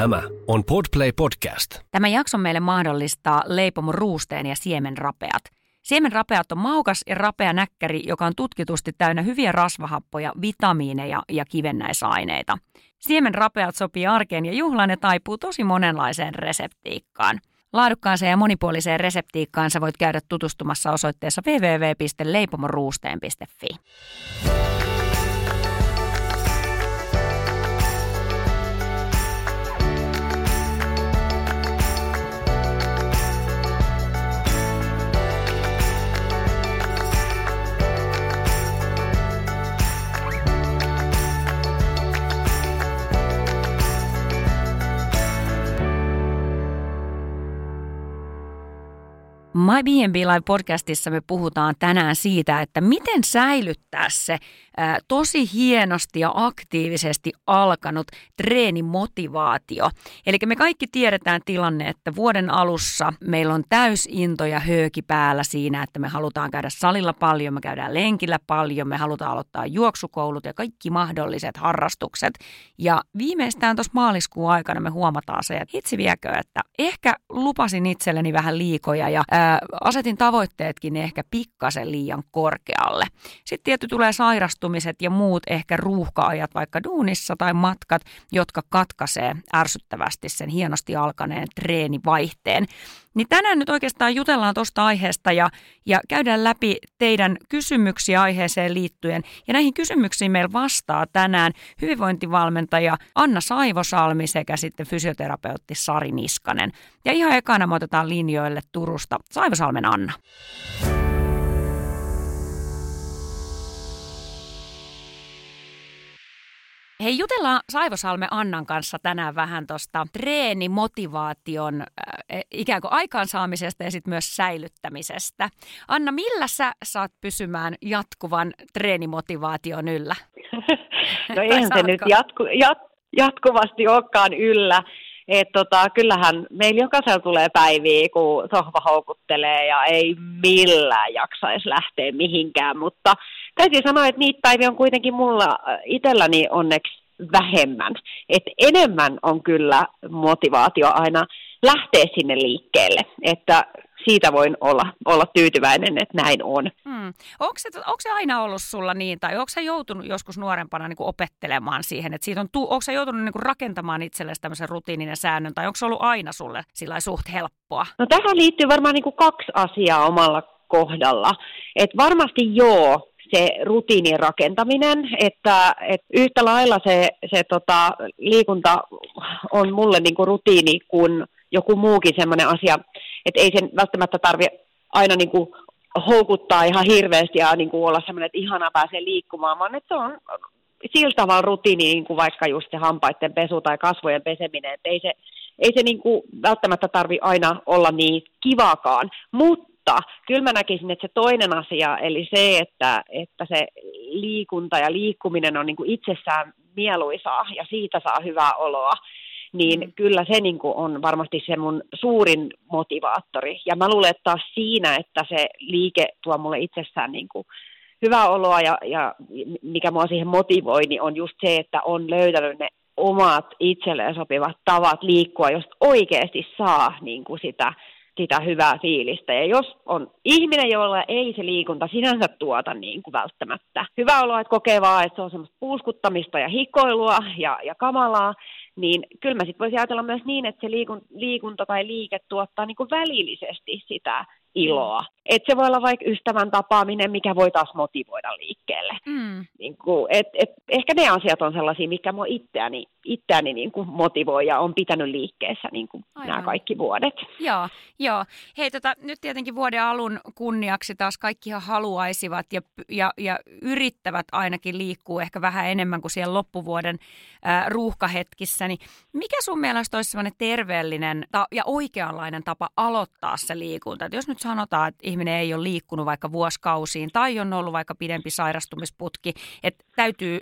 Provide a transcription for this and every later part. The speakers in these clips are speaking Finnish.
Tämä on Podplay Podcast. Tämä jakso meille mahdollistaa leipomon ruusteen ja siemenrapeat. Siemenrapeat on maukas ja rapea näkkäri, joka on tutkitusti täynnä hyviä rasvahappoja, vitamiineja ja kivennäisaineita. Siemenrapeat sopii arkeen ja juhlaan ja taipuu tosi monenlaiseen reseptiikkaan. Laadukkaaseen ja monipuoliseen reseptiikkaan sä voit käydä tutustumassa osoitteessa www.leipomoruusteen.fi. My B&B Live podcastissa me puhutaan tänään siitä, että miten säilyttää se ää, tosi hienosti ja aktiivisesti alkanut treenimotivaatio. Eli me kaikki tiedetään tilanne, että vuoden alussa meillä on täysinto ja hööki päällä siinä, että me halutaan käydä salilla paljon, me käydään lenkillä paljon, me halutaan aloittaa juoksukoulut ja kaikki mahdolliset harrastukset. Ja viimeistään tuossa maaliskuun aikana me huomataan se, että itse viekö, että ehkä lupasin itselleni vähän liikoja ja ää, asetin tavoitteetkin ehkä pikkasen liian korkealle. Sitten tietty tulee sairastumiset ja muut ehkä ruuhkaajat vaikka duunissa tai matkat, jotka katkaisee ärsyttävästi sen hienosti alkaneen treenivaihteen. Niin tänään nyt oikeastaan jutellaan tuosta aiheesta ja, ja käydään läpi teidän kysymyksiä aiheeseen liittyen. Ja näihin kysymyksiin meillä vastaa tänään hyvinvointivalmentaja Anna Saivosalmi sekä sitten fysioterapeutti Sari Niskanen. Ja ihan ekana me otetaan linjoille Turusta Saivosalmen Anna. Hei, jutellaan Saivosalme Annan kanssa tänään vähän tuosta treenimotivaation äh, ikään kuin aikaansaamisesta ja sitten myös säilyttämisestä. Anna, millä sä saat pysymään jatkuvan treenimotivaation yllä? no eihän se nyt jatku, jat, jatkuvasti olekaan yllä. Et tota, kyllähän meillä jokaisella tulee päiviä, kun sohva houkuttelee ja ei millään jaksaisi lähteä mihinkään, mutta täytyy sanoa, että niitä päiviä on kuitenkin mulla äh, itselläni onneksi vähemmän. Et enemmän on kyllä motivaatio aina lähteä sinne liikkeelle, että siitä voin olla, olla tyytyväinen, että näin on. Hmm. Onko, se, onko se aina ollut sulla niin, tai onko se joutunut joskus nuorempana niin kuin opettelemaan siihen, että siitä on, onko se joutunut niin kuin rakentamaan itsellesi tämmöisen rutiinin ja säännön, tai onko se ollut aina sulle sillä suht helppoa? No tähän liittyy varmaan niin kuin kaksi asiaa omalla kohdalla. Et varmasti joo, se rutiinin rakentaminen, että, että yhtä lailla se, se tota, liikunta on mulle niin kuin rutiini kuin joku muukin sellainen asia, että ei sen välttämättä tarvitse aina niin kuin houkuttaa ihan hirveästi ja niin kuin olla semmoinen, että ihana pääsee liikkumaan, vaan että se on sillä tavalla rutiini, niin kuin vaikka just se hampaiden pesu tai kasvojen peseminen, että ei se, ei se niin kuin välttämättä tarvi aina olla niin kivakaan, mutta mutta kyllä mä näkisin, että se toinen asia, eli se, että, että se liikunta ja liikkuminen on niin kuin itsessään mieluisaa ja siitä saa hyvää oloa, niin mm. kyllä se niin kuin on varmasti se mun suurin motivaattori. Ja mä luulen, että taas siinä, että se liike tuo mulle itsessään niin kuin hyvää oloa ja, ja mikä mua siihen motivoi, niin on just se, että on löytänyt ne omat itselleen sopivat tavat liikkua, jos oikeasti saa niin kuin sitä sitä hyvää fiilistä. Ja jos on ihminen, jolla ei se liikunta sinänsä tuota niin kuin välttämättä hyvää oloa, että kokee vaan, että se on semmoista puuskuttamista ja hikoilua ja, ja kamalaa, niin kyllä mä sitten voisin ajatella myös niin, että se liikunta tai liike tuottaa niin kuin välillisesti sitä iloa. Et se voi olla vaikka ystävän tapaaminen, mikä voi taas motivoida liikkeelle. Mm. Niin kuin, et, et, ehkä ne asiat on sellaisia, mikä mua itseäni, itseäni niin kuin motivoi ja on pitänyt liikkeessä niin kuin nämä kaikki vuodet. Joo, joo. Hei, tota, nyt tietenkin vuoden alun kunniaksi taas kaikkihan haluaisivat ja, ja, ja yrittävät ainakin liikkuu ehkä vähän enemmän kuin siellä loppuvuoden äh, ruuhkahetkissä. Niin mikä sun mielestä olisi sellainen terveellinen ta- ja oikeanlainen tapa aloittaa se liikunta? Et jos nyt sanotaan, että ihminen ei ole liikkunut vaikka vuosikausiin tai on ollut vaikka pidempi sairastumisputki, että täytyy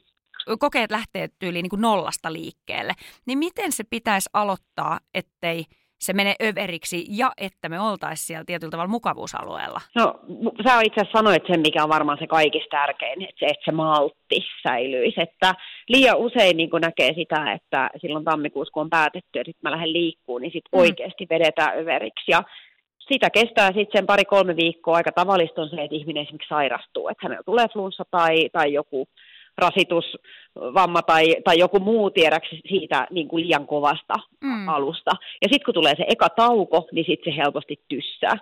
kokeet lähtee tyyliin niin kuin nollasta liikkeelle, niin miten se pitäisi aloittaa, ettei se menee överiksi ja että me oltaisiin siellä tietyllä tavalla mukavuusalueella? No, sä itse asiassa sanoit sen, mikä on varmaan se kaikista tärkein, että se, että se maltti säilyisi. Että liian usein niin näkee sitä, että silloin tammikuussa, kun on päätetty, että mä lähden liikkuun, niin sitten mm. oikeasti vedetään överiksi. Ja sitä kestää sitten sen pari-kolme viikkoa. Aika tavallista on se, että ihminen esimerkiksi sairastuu, että hänellä tulee flunssa tai, tai joku rasitusvamma tai, tai joku muu tiedäksi siitä niin kuin liian kovasta mm. alusta. Ja sitten kun tulee se eka tauko, niin sitten se helposti tyssää.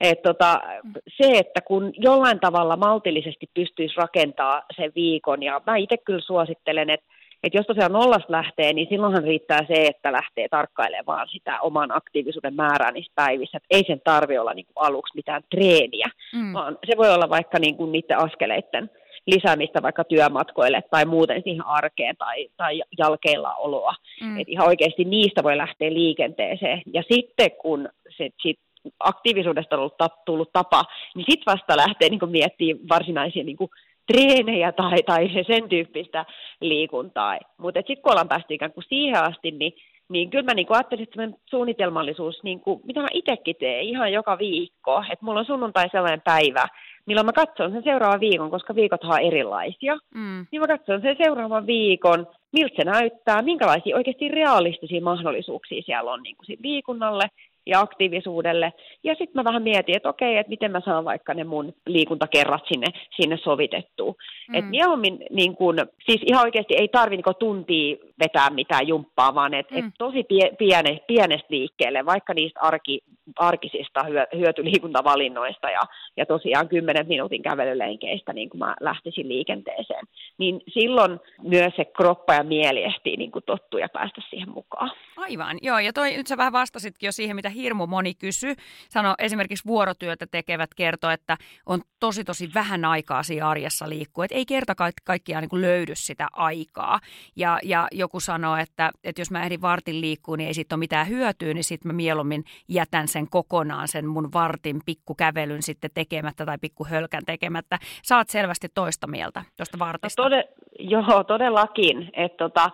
Et tota, se, että kun jollain tavalla maltillisesti pystyisi rakentaa sen viikon, ja mä itse kyllä suosittelen, että et jos tosiaan nollasta lähtee, niin silloinhan riittää se, että lähtee tarkkailemaan sitä oman aktiivisuuden määrää niissä päivissä. Et ei sen tarvi olla niin kuin aluksi mitään treeniä, mm. vaan se voi olla vaikka niin kuin niiden askeleiden lisäämistä vaikka työmatkoille tai muuten siihen arkeen tai, tai jalkeilla oloa. Mm. Et ihan oikeasti niistä voi lähteä liikenteeseen. Ja sitten kun se, sit aktiivisuudesta on ollut, tullut tapa, niin sitten vasta lähtee niin miettimään varsinaisia niin kuin, treenejä tai, tai sen tyyppistä liikuntaa. Mutta sitten kun ollaan päästy ikään kuin siihen asti, niin, niin kyllä mä niin ajattelin, että suunnitelmallisuus, niin kuin, mitä mä itsekin teen ihan joka viikko, että mulla on sunnuntai sellainen päivä, milloin mä katson sen seuraavan viikon, koska viikot on erilaisia, mm. niin mä katson sen seuraavan viikon, miltä se näyttää, minkälaisia oikeasti realistisia mahdollisuuksia siellä on niin kuin liikunnalle, ja aktiivisuudelle. Ja sitten mä vähän mietin, että okei, että miten mä saan vaikka ne mun liikuntakerrat sinne, sinne sovitettua. Mm. Että mieluummin, niin kun, siis ihan oikeasti ei tarvi niin tuntia vetää mitään jumppaa, vaan että mm. et tosi pie, piene, pienestä liikkeelle, vaikka niistä arki, arkisista hyö, hyötyliikuntavalinnoista ja, ja tosiaan 10 minuutin kävelylenkeistä, niin kuin mä lähtisin liikenteeseen, niin silloin myös se kroppa ja mieli ehtii niin kuin tottua ja päästä siihen mukaan. Aivan, joo, ja toi, nyt sä vähän vastasitkin jo siihen, mitä hirmu moni kysyy. Sano esimerkiksi vuorotyötä tekevät kertoo, että on tosi tosi vähän aikaa siinä arjessa liikkua, että ei kerta kaikkiaan niin kuin löydy sitä aikaa. Ja, ja joku sanoo, että, että jos mä ehdin vartin liikkuu, niin ei siitä ole mitään hyötyä, niin sitten mä mieluummin jätän sen kokonaan, sen mun vartin pikkukävelyn sitten tekemättä tai pikkuhölkän tekemättä. Saat selvästi toista mieltä tuosta vartista. No tode, joo, todellakin. Että tota,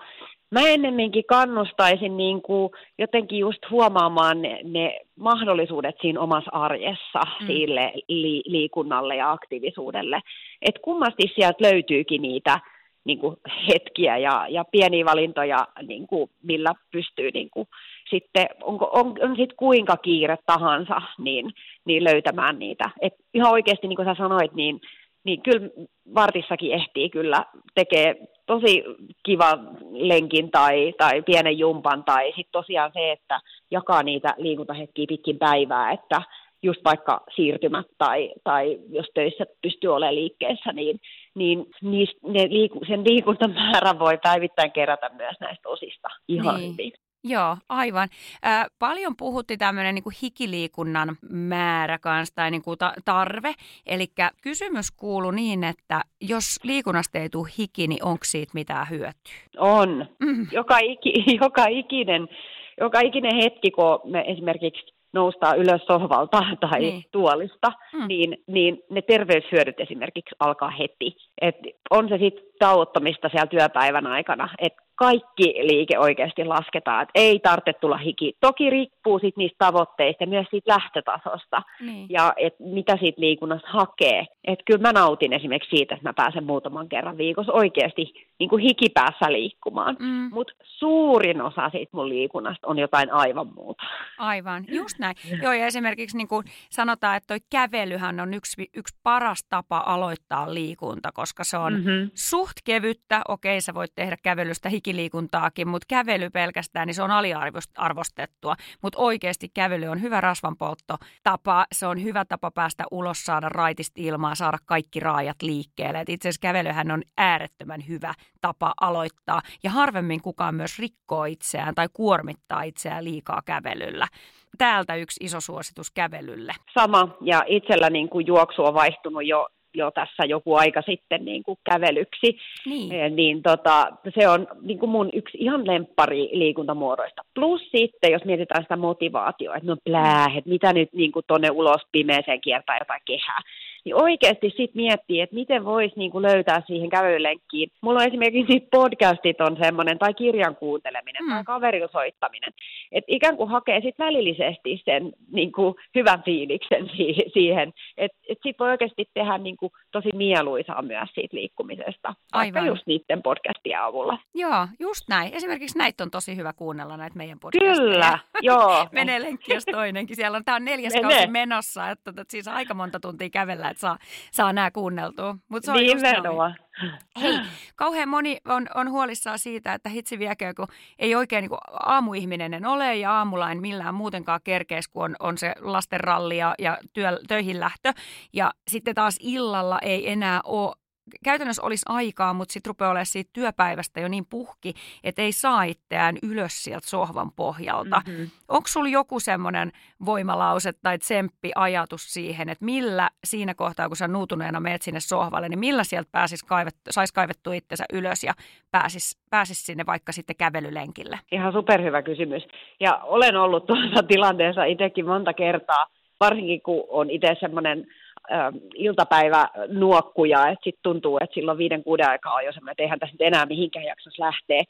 mä ennemminkin kannustaisin niin kuin jotenkin just huomaamaan ne, ne mahdollisuudet siinä omassa arjessa mm. sille li, liikunnalle ja aktiivisuudelle. Että kummasti sieltä löytyykin niitä niin kuin hetkiä ja, ja pieniä valintoja, niin kuin, millä pystyy niin kuin, sitten, onko, on, on sitten kuinka kiire tahansa, niin, niin löytämään niitä. Et ihan oikeasti, niin kuin sä sanoit, niin, niin kyllä vartissakin ehtii kyllä tekee tosi kiva lenkin tai, tai pienen jumpan, tai sitten tosiaan se, että jakaa niitä liikuntahetkiä pitkin päivää, että just vaikka siirtymät tai, tai jos töissä pystyy olemaan liikkeessä, niin, niin ne liiku, sen liikuntamäärän voi päivittäin kerätä myös näistä osista ihan niin. hyvin. Joo, aivan. Äh, paljon puhutti tämmöinen niin hikiliikunnan määrä kanssa tai niin kuin ta- tarve. Eli kysymys kuuluu niin, että jos liikunnasta ei tule hiki, niin onko siitä mitään hyötyä? On. Mm. Joka, iki, joka, ikinen, joka ikinen hetki, kun me esimerkiksi noustaan ylös sohvalta tai niin. tuolista, mm. niin, niin ne terveyshyödyt esimerkiksi alkaa heti. Et on se sitten tauottamista siellä työpäivän aikana, että kaikki liike oikeasti lasketaan, että ei tarvitse tulla hiki. Toki riippuu sit niistä tavoitteista ja myös siitä lähtötasosta niin. ja et mitä siitä liikunnasta hakee. Et kyllä mä nautin esimerkiksi siitä, että mä pääsen muutaman kerran viikossa oikeasti niin kuin hikipäässä liikkumaan. Mm. Mutta suurin osa siitä mun liikunnasta on jotain aivan muuta. Aivan, just näin. Joo, ja esimerkiksi niin kuin sanotaan, että toi kävelyhän on yksi, yksi paras tapa aloittaa liikunta, koska se on mm-hmm. suht kevyttä. Okei, sä voit tehdä kävelystä hikiliikuntaakin, mutta kävely pelkästään, niin se on aliarvostettua. Mutta oikeasti kävely on hyvä rasvanpolttotapa. Se on hyvä tapa päästä ulos, saada raitista ilmaa, saada kaikki raajat liikkeelle. Et itse asiassa kävelyhän on äärettömän hyvä tapa aloittaa. Ja harvemmin kukaan myös rikkoo itseään tai kuormittaa itseään liikaa kävelyllä. Täältä yksi iso suositus kävelylle. Sama, ja itsellä niin kuin juoksu on vaihtunut jo jo tässä joku aika sitten niin kuin kävelyksi, niin, eh, niin tota, se on niin kuin mun yksi ihan lemppari liikuntamuodoista. Plus sitten, jos mietitään sitä motivaatiota, että no plää, että mitä nyt niin kuin tuonne ulos pimeeseen kiertää jotain kehää, niin oikeasti sitten miettii, että miten voisi niin löytää siihen kävelylenkkiin. Mulla on esimerkiksi podcastit on semmoinen, tai kirjan kuunteleminen, mm. tai kaverilla soittaminen. Että ikään kuin hakee sitten välillisesti sen niin kuin hyvän fiiliksen siihen, että et sitten voi oikeasti tehdä niin kuin tosi mieluisaa myös siitä liikkumisesta, Aivan. vaikka just niiden podcastien avulla. Joo, just näin. Esimerkiksi näitä on tosi hyvä kuunnella, näitä meidän podcasteja. Kyllä, joo. Menee lenkki jos toinenkin. Siellä on, tämä on neljäs Mene. kausi menossa, että, että siis aika monta tuntia kävellä, että saa, saa nämä kuunneltua. Mut se on Nimenomaan. Hei, kauhean moni on, on huolissaan siitä, että hitsi viekö, kun ei oikein niin kuin aamuihminen en ole ja aamulla en millään muutenkaan kerkees, kun on, on se lastenralli ja, ja työ, töihin lähtö. Ja sitten taas illalla ei enää ole käytännössä olisi aikaa, mutta sitten rupeaa olemaan siitä työpäivästä jo niin puhki, että ei saa itseään ylös sieltä sohvan pohjalta. Mm-hmm. Onko sulla joku semmoinen voimalause tai tsemppi ajatus siihen, että millä siinä kohtaa, kun sä nuutuneena meet sinne sohvalle, niin millä sieltä pääsis kaivettu, saisi kaivettua itsensä ylös ja pääsis, pääsis sinne vaikka sitten kävelylenkille? Ihan superhyvä kysymys. Ja olen ollut tuossa tilanteessa itsekin monta kertaa, varsinkin kun on itse semmoinen äh, iltapäivänuokkuja, että sitten tuntuu, että silloin viiden kuuden aikaa on jo semmoinen, että eihän tässä nyt enää mihinkään jaksossa lähteä.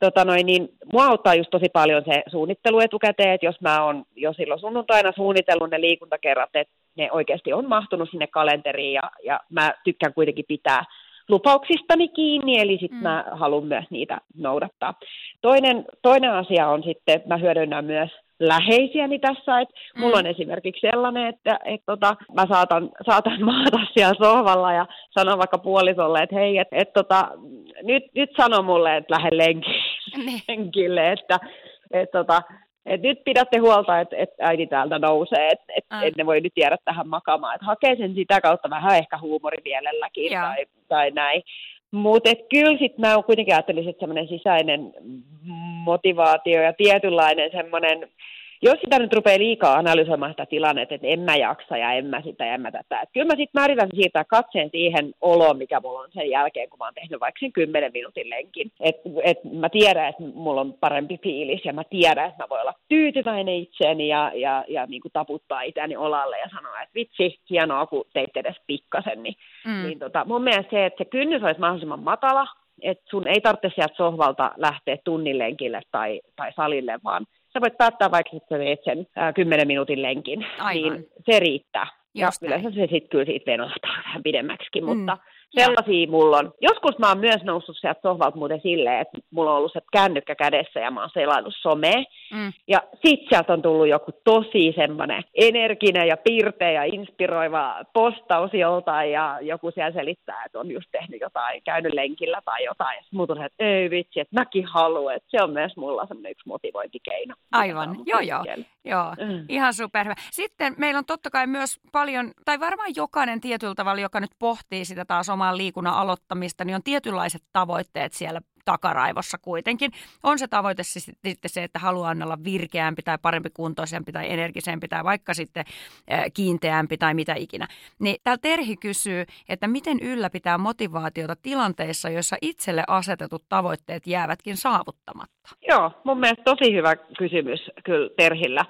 Tota noin, niin mua auttaa just tosi paljon se suunnittelu etukäteen, että jos mä oon jo silloin sunnuntaina suunnitellut ne liikuntakerrat, että ne oikeasti on mahtunut sinne kalenteriin ja, ja mä tykkään kuitenkin pitää lupauksistani kiinni, eli sitten mm. mä haluan myös niitä noudattaa. Toinen, toinen asia on sitten, mä hyödynnän myös läheisiäni tässä. Et mm. Mulla on esimerkiksi sellainen, että et tota, mä saatan, saatan maata siellä sohvalla ja sanoa vaikka puolisolle, että hei, että et tota, nyt, nyt sano mulle, että lähde niin. lenkille, että et tota, et nyt pidätte huolta, että et äiti täältä nousee, että et, mm. et ne voi nyt jäädä tähän makaamaan. Et hakee sen sitä kautta vähän ehkä huumorivielelläkin tai, tai näin. Mutta kyllä sitten mä kuitenkin ajattelisin, että semmoinen sisäinen motivaatio ja tietynlainen semmoinen jos sitä nyt rupeaa liikaa analysoimaan sitä tilannetta, että en mä jaksa ja en mä sitä ja en mä tätä. Että kyllä mä sitten määritän siirtää katseen siihen oloon, mikä mulla on sen jälkeen, kun mä oon tehnyt vaikka sen kymmenen minuutin lenkin. Että et mä tiedän, että mulla on parempi fiilis ja mä tiedän, että mä voin olla tyytyväinen itseeni ja, ja, ja niin kuin taputtaa itseäni olalle ja sanoa, että vitsi, hienoa, kun teit edes pikkasen. Niin, mm. niin tota, mun mielestä se, että se kynnys olisi mahdollisimman matala, että sun ei tarvitse sieltä sohvalta lähteä tunnin lenkille tai, tai salille, vaan sä voit päättää vaikka, että sä teet sen ää, 10 minuutin lenkin, Aivan. niin se riittää. Ja yleensä se sitten kyllä siitä venahtaa vähän pidemmäksi, mm. mutta Sellaisia mulla on. Joskus mä oon myös noussut sieltä sohvalta muuten silleen, että mulla on ollut se kännykkä kädessä ja mä oon selannut somea. Mm. Ja sit sieltä on tullut joku tosi semmoinen energinen ja pirteä ja inspiroiva postaus joltain ja joku siellä selittää, että on just tehnyt jotain, käynyt lenkillä tai jotain. Ja muut on että ei vitsi, että mäkin haluan, että se on myös mulla semmoinen yksi motivointikeino. Aivan, joo joo. Joo, mm. ihan superhyvä. Sitten meillä on totta kai myös paljon, tai varmaan jokainen tietyllä tavalla, joka nyt pohtii sitä taas omaa liikunnan aloittamista, niin on tietynlaiset tavoitteet siellä takaraivossa kuitenkin. On se tavoite sitten se, että haluaa olla virkeämpi tai parempi kuntoisempi tai energisempi tai vaikka sitten kiinteämpi tai mitä ikinä. Niin täällä Terhi kysyy, että miten ylläpitää motivaatiota tilanteissa, joissa itselle asetetut tavoitteet jäävätkin saavuttamatta? Joo, mun mielestä tosi hyvä kysymys kyllä Terhillä.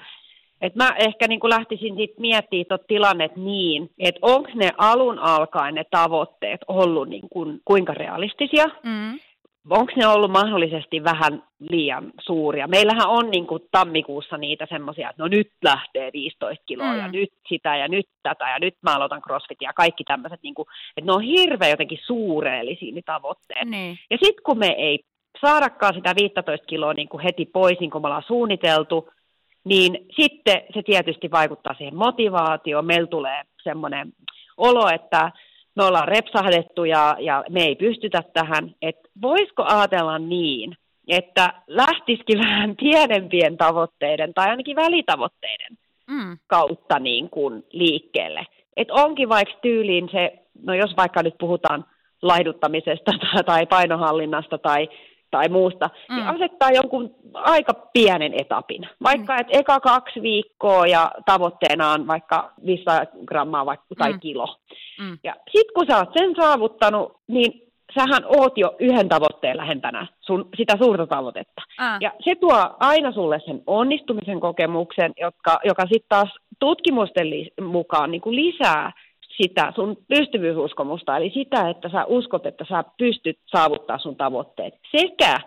Et mä ehkä niin lähtisin sit miettimään tuota tilannet niin, että onko ne alun alkaen ne tavoitteet ollut niin kuin, kuinka realistisia, mm. onko ne ollut mahdollisesti vähän liian suuria. Meillähän on niin kuin tammikuussa niitä semmoisia, että no nyt lähtee 15 kiloa mm. ja nyt sitä ja nyt tätä ja nyt mä aloitan crossfitia ja kaikki tämmöiset, niin kuin, että ne on hirveän jotenkin suureellisia ne tavoitteet. Niin. Ja sitten kun me ei saadakaan sitä 15 kiloa niin kuin heti pois, niin kuin me ollaan suunniteltu, niin sitten se tietysti vaikuttaa siihen motivaatioon. Meillä tulee semmoinen olo, että me ollaan repsahdettu ja, ja me ei pystytä tähän. Että voisiko ajatella niin, että lähtisikin vähän pienempien tavoitteiden tai ainakin välitavoitteiden mm. kautta niin kuin liikkeelle. Että onkin vaikka tyyliin se, no jos vaikka nyt puhutaan laihduttamisesta tai painohallinnasta tai tai muusta, niin mm. niin asettaa jonkun aika pienen etapin. Vaikka mm. että eka kaksi viikkoa ja tavoitteena on vaikka 500 grammaa vaikka, tai mm. kilo. Mm. Ja sitten kun sä oot sen saavuttanut, niin sähän oot jo yhden tavoitteen lähempänä sun, sitä suurta tavoitetta. Ah. Ja se tuo aina sulle sen onnistumisen kokemuksen, joka, joka sitten taas tutkimusten li- mukaan niin kuin lisää sitä sun pystyvyysuskomusta, eli sitä, että sä uskot, että sä pystyt saavuttaa sun tavoitteet. Sekä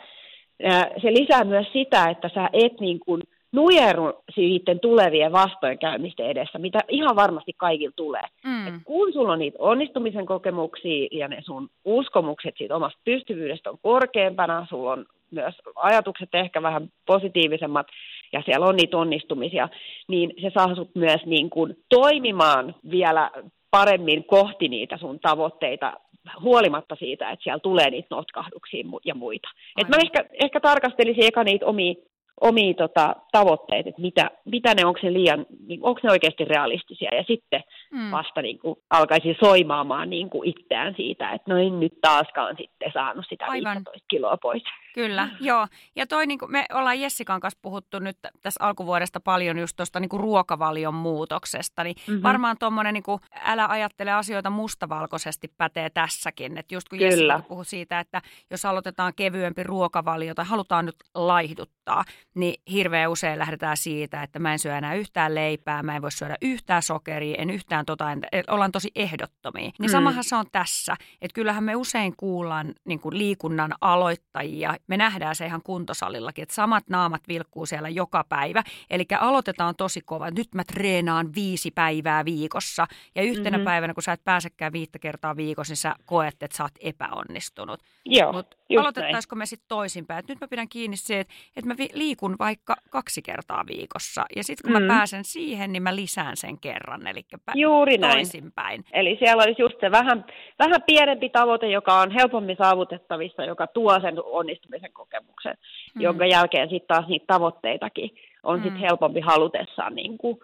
se lisää myös sitä, että sä et niin kuin nujeru sitten tulevien vastoinkäymisten edessä, mitä ihan varmasti kaikilla tulee. Mm. Et kun sulla on niitä onnistumisen kokemuksia ja ne sun uskomukset siitä omasta pystyvyydestä on korkeampana, sulla on myös ajatukset ehkä vähän positiivisemmat ja siellä on niitä onnistumisia, niin se saa sut myös niin kuin toimimaan vielä paremmin kohti niitä sun tavoitteita huolimatta siitä, että siellä tulee niitä notkahduksia ja muita. Et mä ehkä, ehkä tarkastelisin eka niitä omia omia tota, tavoitteita, että mitä, mitä ne, onko, se liian, niin, onko ne oikeasti realistisia, ja sitten mm. vasta niin kuin, alkaisi soimaamaan niin kuin itseään siitä, että no en nyt taaskaan sitten saanut sitä Aivan. 15 kiloa pois. Kyllä, mm. joo. Ja toi, niin kuin me ollaan Jessikan kanssa puhuttu nyt tässä alkuvuodesta paljon just tuosta niin ruokavalion muutoksesta, niin mm-hmm. varmaan tuommoinen niin älä ajattele asioita mustavalkoisesti pätee tässäkin. Että just kun Kyllä. Jessica puhui siitä, että jos aloitetaan kevyempi ruokavalio tai halutaan nyt laihduttaa, niin hirveän usein lähdetään siitä, että mä en syö enää yhtään leipää, mä en voi syödä yhtään sokeria, en yhtään tota, en, ollaan tosi ehdottomia. Niin mm. samahan se on tässä, että kyllähän me usein kuullaan niin kuin liikunnan aloittajia, me nähdään se ihan kuntosalillakin, että samat naamat vilkkuu siellä joka päivä. Eli aloitetaan tosi kova, nyt mä treenaan viisi päivää viikossa ja yhtenä mm-hmm. päivänä, kun sä et pääsekään viittä kertaa viikossa, niin sä koet, että sä oot epäonnistunut. Joo, Mutta aloitettaisiko me sitten toisinpäin, nyt mä pidän kiinni se, että, että mä liikun liikun vaikka kaksi kertaa viikossa. Ja sitten kun mm. mä pääsen siihen, niin mä lisään sen kerran, eli Juuri näin. toisinpäin. Eli siellä olisi just se vähän, vähän pienempi tavoite, joka on helpommin saavutettavissa, joka tuo sen onnistumisen kokemuksen, mm. jonka jälkeen sitten taas niitä tavoitteitakin on mm. sitten helpompi halutessaan niin kuin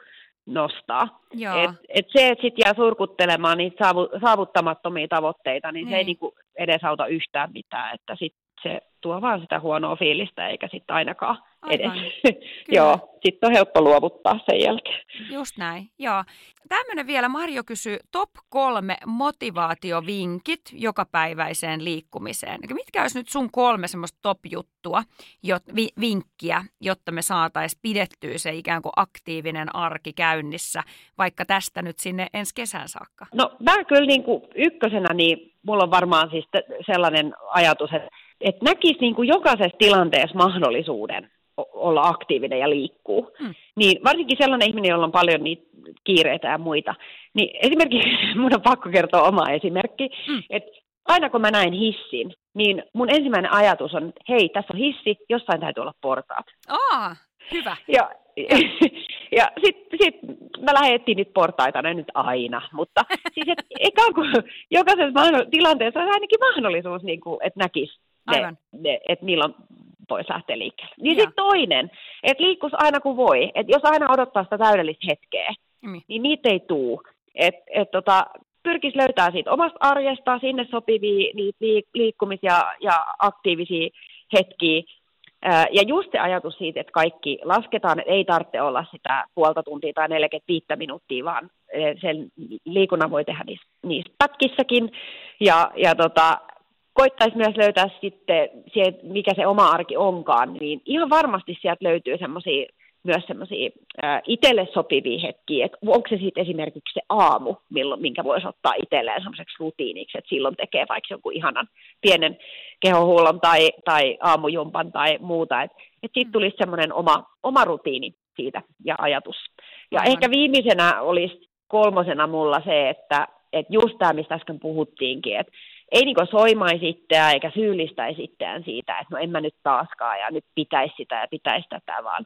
nostaa. Et, et se, että sitten jää surkuttelemaan niitä saavuttamattomia tavoitteita, niin, niin. se ei niin. niinku edesauta yhtään mitään, että sit se tuo vaan sitä huonoa fiilistä, eikä sitten ainakaan edes. joo, sitten on helppo luovuttaa sen jälkeen. Just näin, joo. Tämmöinen vielä, Marjo kysyy, top kolme motivaatiovinkit jokapäiväiseen liikkumiseen. Mitkä olisi nyt sun kolme semmoista top-juttua, jot, vi, vinkkiä, jotta me saataisiin pidettyä se ikään kuin aktiivinen arki käynnissä, vaikka tästä nyt sinne ensi kesän saakka? No mä kyllä niin kuin ykkösenä, niin mulla on varmaan siis sellainen ajatus, että, että näkisi niin kuin jokaisessa tilanteessa mahdollisuuden olla aktiivinen ja liikkuu. Mm. Niin varsinkin sellainen ihminen, jolla on paljon niitä kiireitä ja muita. Niin esimerkiksi mun on pakko kertoa oma esimerkki, mm. että aina kun mä näin hissin, niin mun ensimmäinen ajatus on, että hei, tässä on hissi, jossain täytyy olla portaat. Aa, hyvä. Ja, ja, ja sitten sit mä lähdin niitä portaita, ne nyt aina, mutta siis et, ikään kuin jokaisessa tilanteessa on ainakin mahdollisuus, niin kuin, että näkisi ne, ne, että milloin voisi lähteä liikkeelle. Niin sitten toinen, että liikkus aina kun voi. Että jos aina odottaa sitä täydellistä hetkeä, mm. niin niitä ei tuu. Että et tota, pyrkisi löytää siitä omasta arjesta sinne sopivia niitä liikkumis- ja, ja aktiivisia hetkiä. Ja just se ajatus siitä, että kaikki lasketaan, että ei tarvitse olla sitä puolta tuntia tai 45 minuuttia, vaan sen liikunnan voi tehdä niissä, niissä pätkissäkin. Ja, ja tota, koittaisi myös löytää sitten, mikä se oma arki onkaan, niin ihan varmasti sieltä löytyy semmoisia myös semmoisia itselle sopivia hetkiä, että onko se sitten esimerkiksi se aamu, milloin, minkä voisi ottaa itselleen semmoiseksi rutiiniksi, että silloin tekee vaikka jonkun ihanan pienen kehohuollon tai, tai aamujumpan tai muuta, että et siitä tulisi semmoinen oma, oma rutiini siitä ja ajatus. Ja Aivan. ehkä viimeisenä olisi kolmosena mulla se, että, että just tämä, mistä äsken puhuttiinkin, että ei niin soimaisi itseään eikä syyllistäisi itseään siitä, että no en mä nyt taaskaan ja nyt pitäisi sitä ja pitäisi tätä, vaan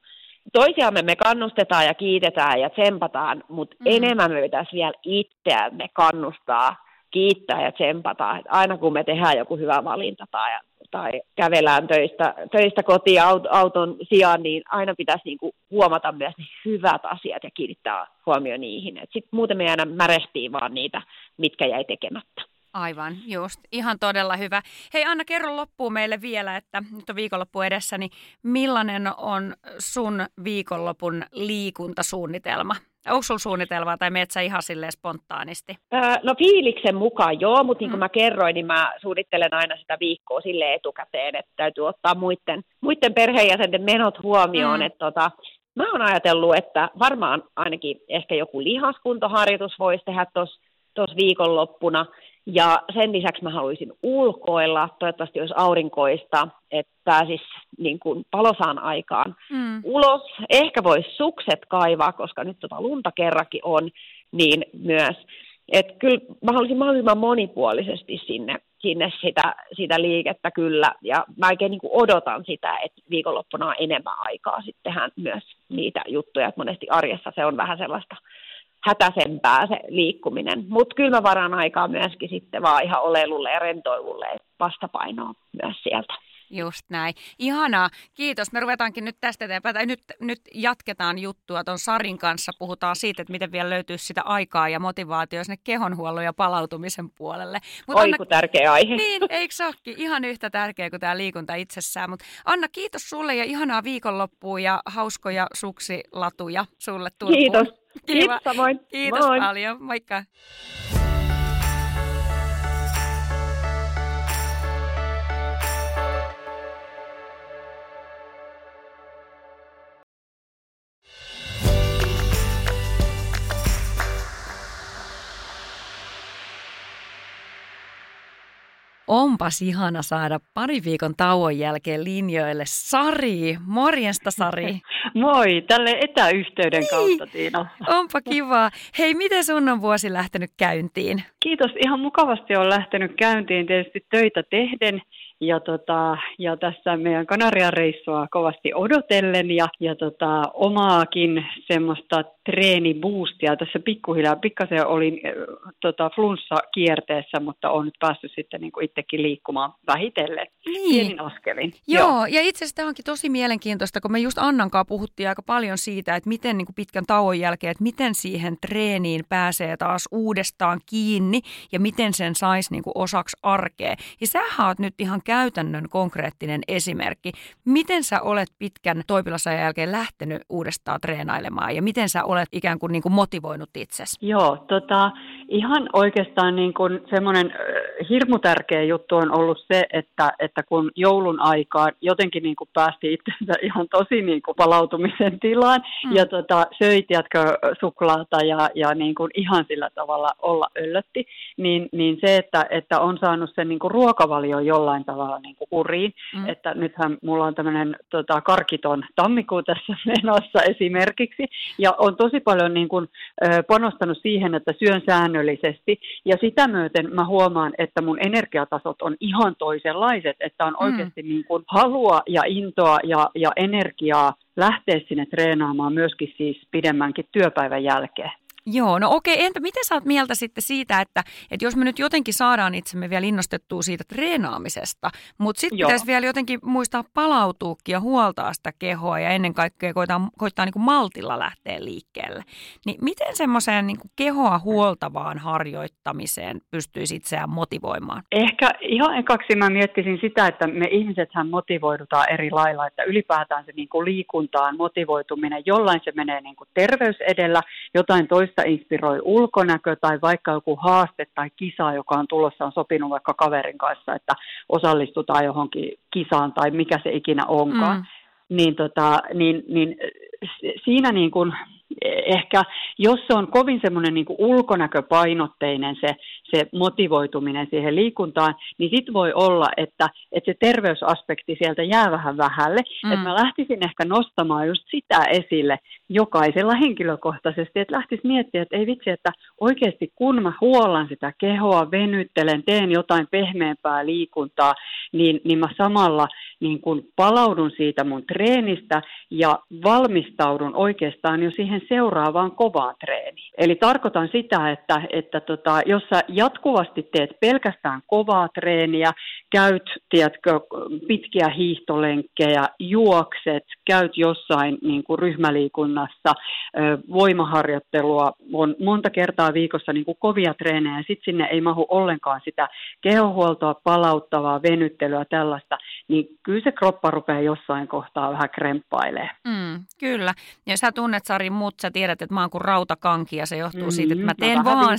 toisiamme me kannustetaan ja kiitetään ja tsempataan, mutta mm. enemmän me pitäisi vielä itseämme kannustaa, kiittää ja tsempata. Että aina kun me tehdään joku hyvä valinta tai, tai kävelään töistä, töistä kotiin auton sijaan, niin aina pitäisi niinku huomata myös ne hyvät asiat ja kiinnittää huomioon niihin. Sitten muuten me aina märehtii vaan niitä, mitkä jäi tekemättä. Aivan, just. Ihan todella hyvä. Hei Anna, kerro loppuun meille vielä, että nyt on viikonloppu edessä, niin millainen on sun viikonlopun liikuntasuunnitelma? Onko sulla suunnitelmaa tai meet sä ihan silleen spontaanisti? Öö, no fiiliksen mukaan joo, mutta niin kuin mm. mä kerroin, niin mä suunnittelen aina sitä viikkoa sille etukäteen, että täytyy ottaa muiden, muiden perheenjäsenten menot huomioon. Mm. Että tota, mä oon ajatellut, että varmaan ainakin ehkä joku lihaskuntoharjoitus voisi tehdä tuossa viikonloppuna. Ja sen lisäksi mä haluaisin ulkoilla, toivottavasti olisi aurinkoista, että pääsis niin kuin palosaan aikaan mm. ulos. Ehkä voisi sukset kaivaa, koska nyt tota lunta kerrakin on, niin myös. Että kyllä mä haluaisin mahdollisimman monipuolisesti sinne, sinne sitä, sitä liikettä kyllä. Ja mä oikein niin kuin odotan sitä, että viikonloppuna on enemmän aikaa sitten tehdä myös niitä juttuja. Että monesti arjessa se on vähän sellaista hätäisempää se liikkuminen. Mutta kyllä mä varaan aikaa myöskin sitten vaan ihan olelulle ja rentoilulle vastapainoa myös sieltä. Just näin. Ihanaa. Kiitos. Me ruvetaankin nyt tästä eteenpäin. Tai nyt, nyt jatketaan juttua tuon Sarin kanssa. Puhutaan siitä, että miten vielä löytyy sitä aikaa ja motivaatio sinne kehonhuollon ja palautumisen puolelle. Mut Oi, Anna, tärkeä aihe. Niin, eikö se olekin? Ihan yhtä tärkeä kuin tämä liikunta itsessään. Mutta Anna, kiitos sulle ja ihanaa viikonloppua ja hauskoja suksilatuja sulle Turkuun. Kiitos. Kiva. Kiitos samoin. Kiitos Moi. paljon. Moikka. Onpas ihana saada pari viikon tauon jälkeen linjoille Sari. Morjesta Sari. Moi, tälle etäyhteyden niin. kautta Tiina. Onpa kiva. Hei, miten sun on vuosi lähtenyt käyntiin? Kiitos, ihan mukavasti on lähtenyt käyntiin tietysti töitä tehden ja, tota, ja tässä meidän Kanarian reissua kovasti odotellen ja, ja tota, omaakin semmoista treeniboostia. Tässä pikkuhiljaa, pikkasen olin äh, tota, flunssa-kierteessä, mutta olen nyt päässyt sitten niin kuin itsekin liikkumaan vähitellen niin. pienin askelin. Joo, Joo, ja itse asiassa tämä onkin tosi mielenkiintoista, kun me just Annankaan puhuttiin aika paljon siitä, että miten niin kuin pitkän tauon jälkeen, että miten siihen treeniin pääsee taas uudestaan kiinni ja miten sen saisi niin kuin osaksi arkea. Ja sä oot nyt ihan käytännön konkreettinen esimerkki. Miten sä olet pitkän toipilasajan jälkeen lähtenyt uudestaan treenailemaan ja miten sä olet ikään kuin, niin kuin motivoinut itsesi? Joo, tota, ihan oikeastaan niin kuin semmoinen hirmu tärkeä juttu on ollut se, että, että kun joulun aikaan jotenkin niin kuin päästi itsensä ihan tosi niin kuin palautumisen tilaan mm. ja tota, söit jatko suklaata ja, ja niin kuin ihan sillä tavalla olla öllötti, niin, niin se, että, että on saanut sen niin kuin ruokavalio jollain tavalla niin kuin kuriin, mm. että nythän mulla on tämmöinen tota, karkiton tammikuu tässä menossa esimerkiksi ja on tosi paljon niin kuin, panostanut siihen, että syön säännöllisesti ja sitä myöten mä huomaan, että mun energiatasot on ihan toisenlaiset, että on mm. oikeasti niin kuin halua ja intoa ja, ja energiaa lähteä sinne treenaamaan myöskin siis pidemmänkin työpäivän jälkeen. Joo, no okei. Entä miten sä oot mieltä sitten siitä, että, että jos me nyt jotenkin saadaan itsemme vielä innostettua siitä treenaamisesta, mutta sitten pitäisi vielä jotenkin muistaa palautuukin ja huoltaa sitä kehoa ja ennen kaikkea koittaa, koittaa niin kuin maltilla lähteä liikkeelle. Niin miten semmoiseen niin kuin kehoa huoltavaan harjoittamiseen pystyisi itseään motivoimaan? Ehkä ihan ekaksi mä miettisin sitä, että me ihmisethän motivoidutaan eri lailla, että ylipäätään se niin kuin liikuntaan motivoituminen, jollain se menee niin kuin terveys edellä, jotain toista toista inspiroi ulkonäkö tai vaikka joku haaste tai kisa, joka on tulossa, on sopinut vaikka kaverin kanssa, että osallistutaan johonkin kisaan tai mikä se ikinä onkaan, mm. niin, tota, niin, niin siinä niin kuin ehkä, jos se on kovin semmoinen niin ulkonäköpainotteinen se, se motivoituminen siihen liikuntaan, niin sitten voi olla, että, että se terveysaspekti sieltä jää vähän vähälle. Mm. Että mä lähtisin ehkä nostamaan just sitä esille jokaisella henkilökohtaisesti, että lähtisi miettiä, että ei vitsi, että oikeasti kun mä huollan sitä kehoa, venyttelen, teen jotain pehmeämpää liikuntaa, niin, niin mä samalla niin kun palaudun siitä mun treenistä ja valmistaudun oikeastaan jo siihen seuraavaan kovaan treeniin. Eli tarkoitan sitä, että, että tota, jos sä jatkuvasti teet pelkästään kovaa treeniä, käyt, tiedätkö, pitkiä hiihtolenkkejä, juokset, käyt jossain niin kuin ryhmäliikunnassa, voimaharjoittelua, on monta kertaa viikossa niin kuin kovia treenejä, ja sitten sinne ei mahu ollenkaan sitä kehohuoltoa, palauttavaa, venyttelyä, tällaista, niin kyllä se kroppa rupeaa jossain kohtaa vähän kremppailemaan. Mm, kyllä. Ja sä tunnet Sari mut, sä tiedät, että mä oon kuin rautakankia. Se johtuu mm, siitä, että mä Mm-hmm. teen, mä vaan,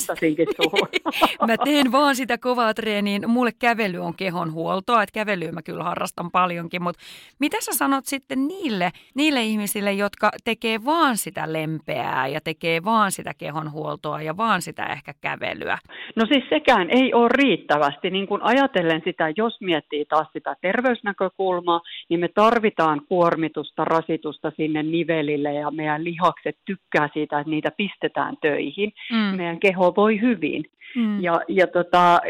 tuohon. mä teen vaan sitä kovaa treeniä. Mulle kävely on kehon huoltoa, että kävelyä mä kyllä harrastan paljonkin. Mutta mitä sä sanot sitten niille, niille ihmisille, jotka tekee vaan sitä lempeää ja tekee vaan sitä kehon huoltoa ja vaan sitä ehkä kävelyä? No siis sekään ei ole riittävästi. Niin kun ajatellen sitä, jos miettii taas sitä terveysnäkökulmaa, niin me tarvitaan kuormitusta, rasitusta sinne nivelille ja meidän lihakset tykkää siitä, että niitä pistetään töihin. Mm. Meidän keho voi hyvin. Mm. Ja, ja, tota,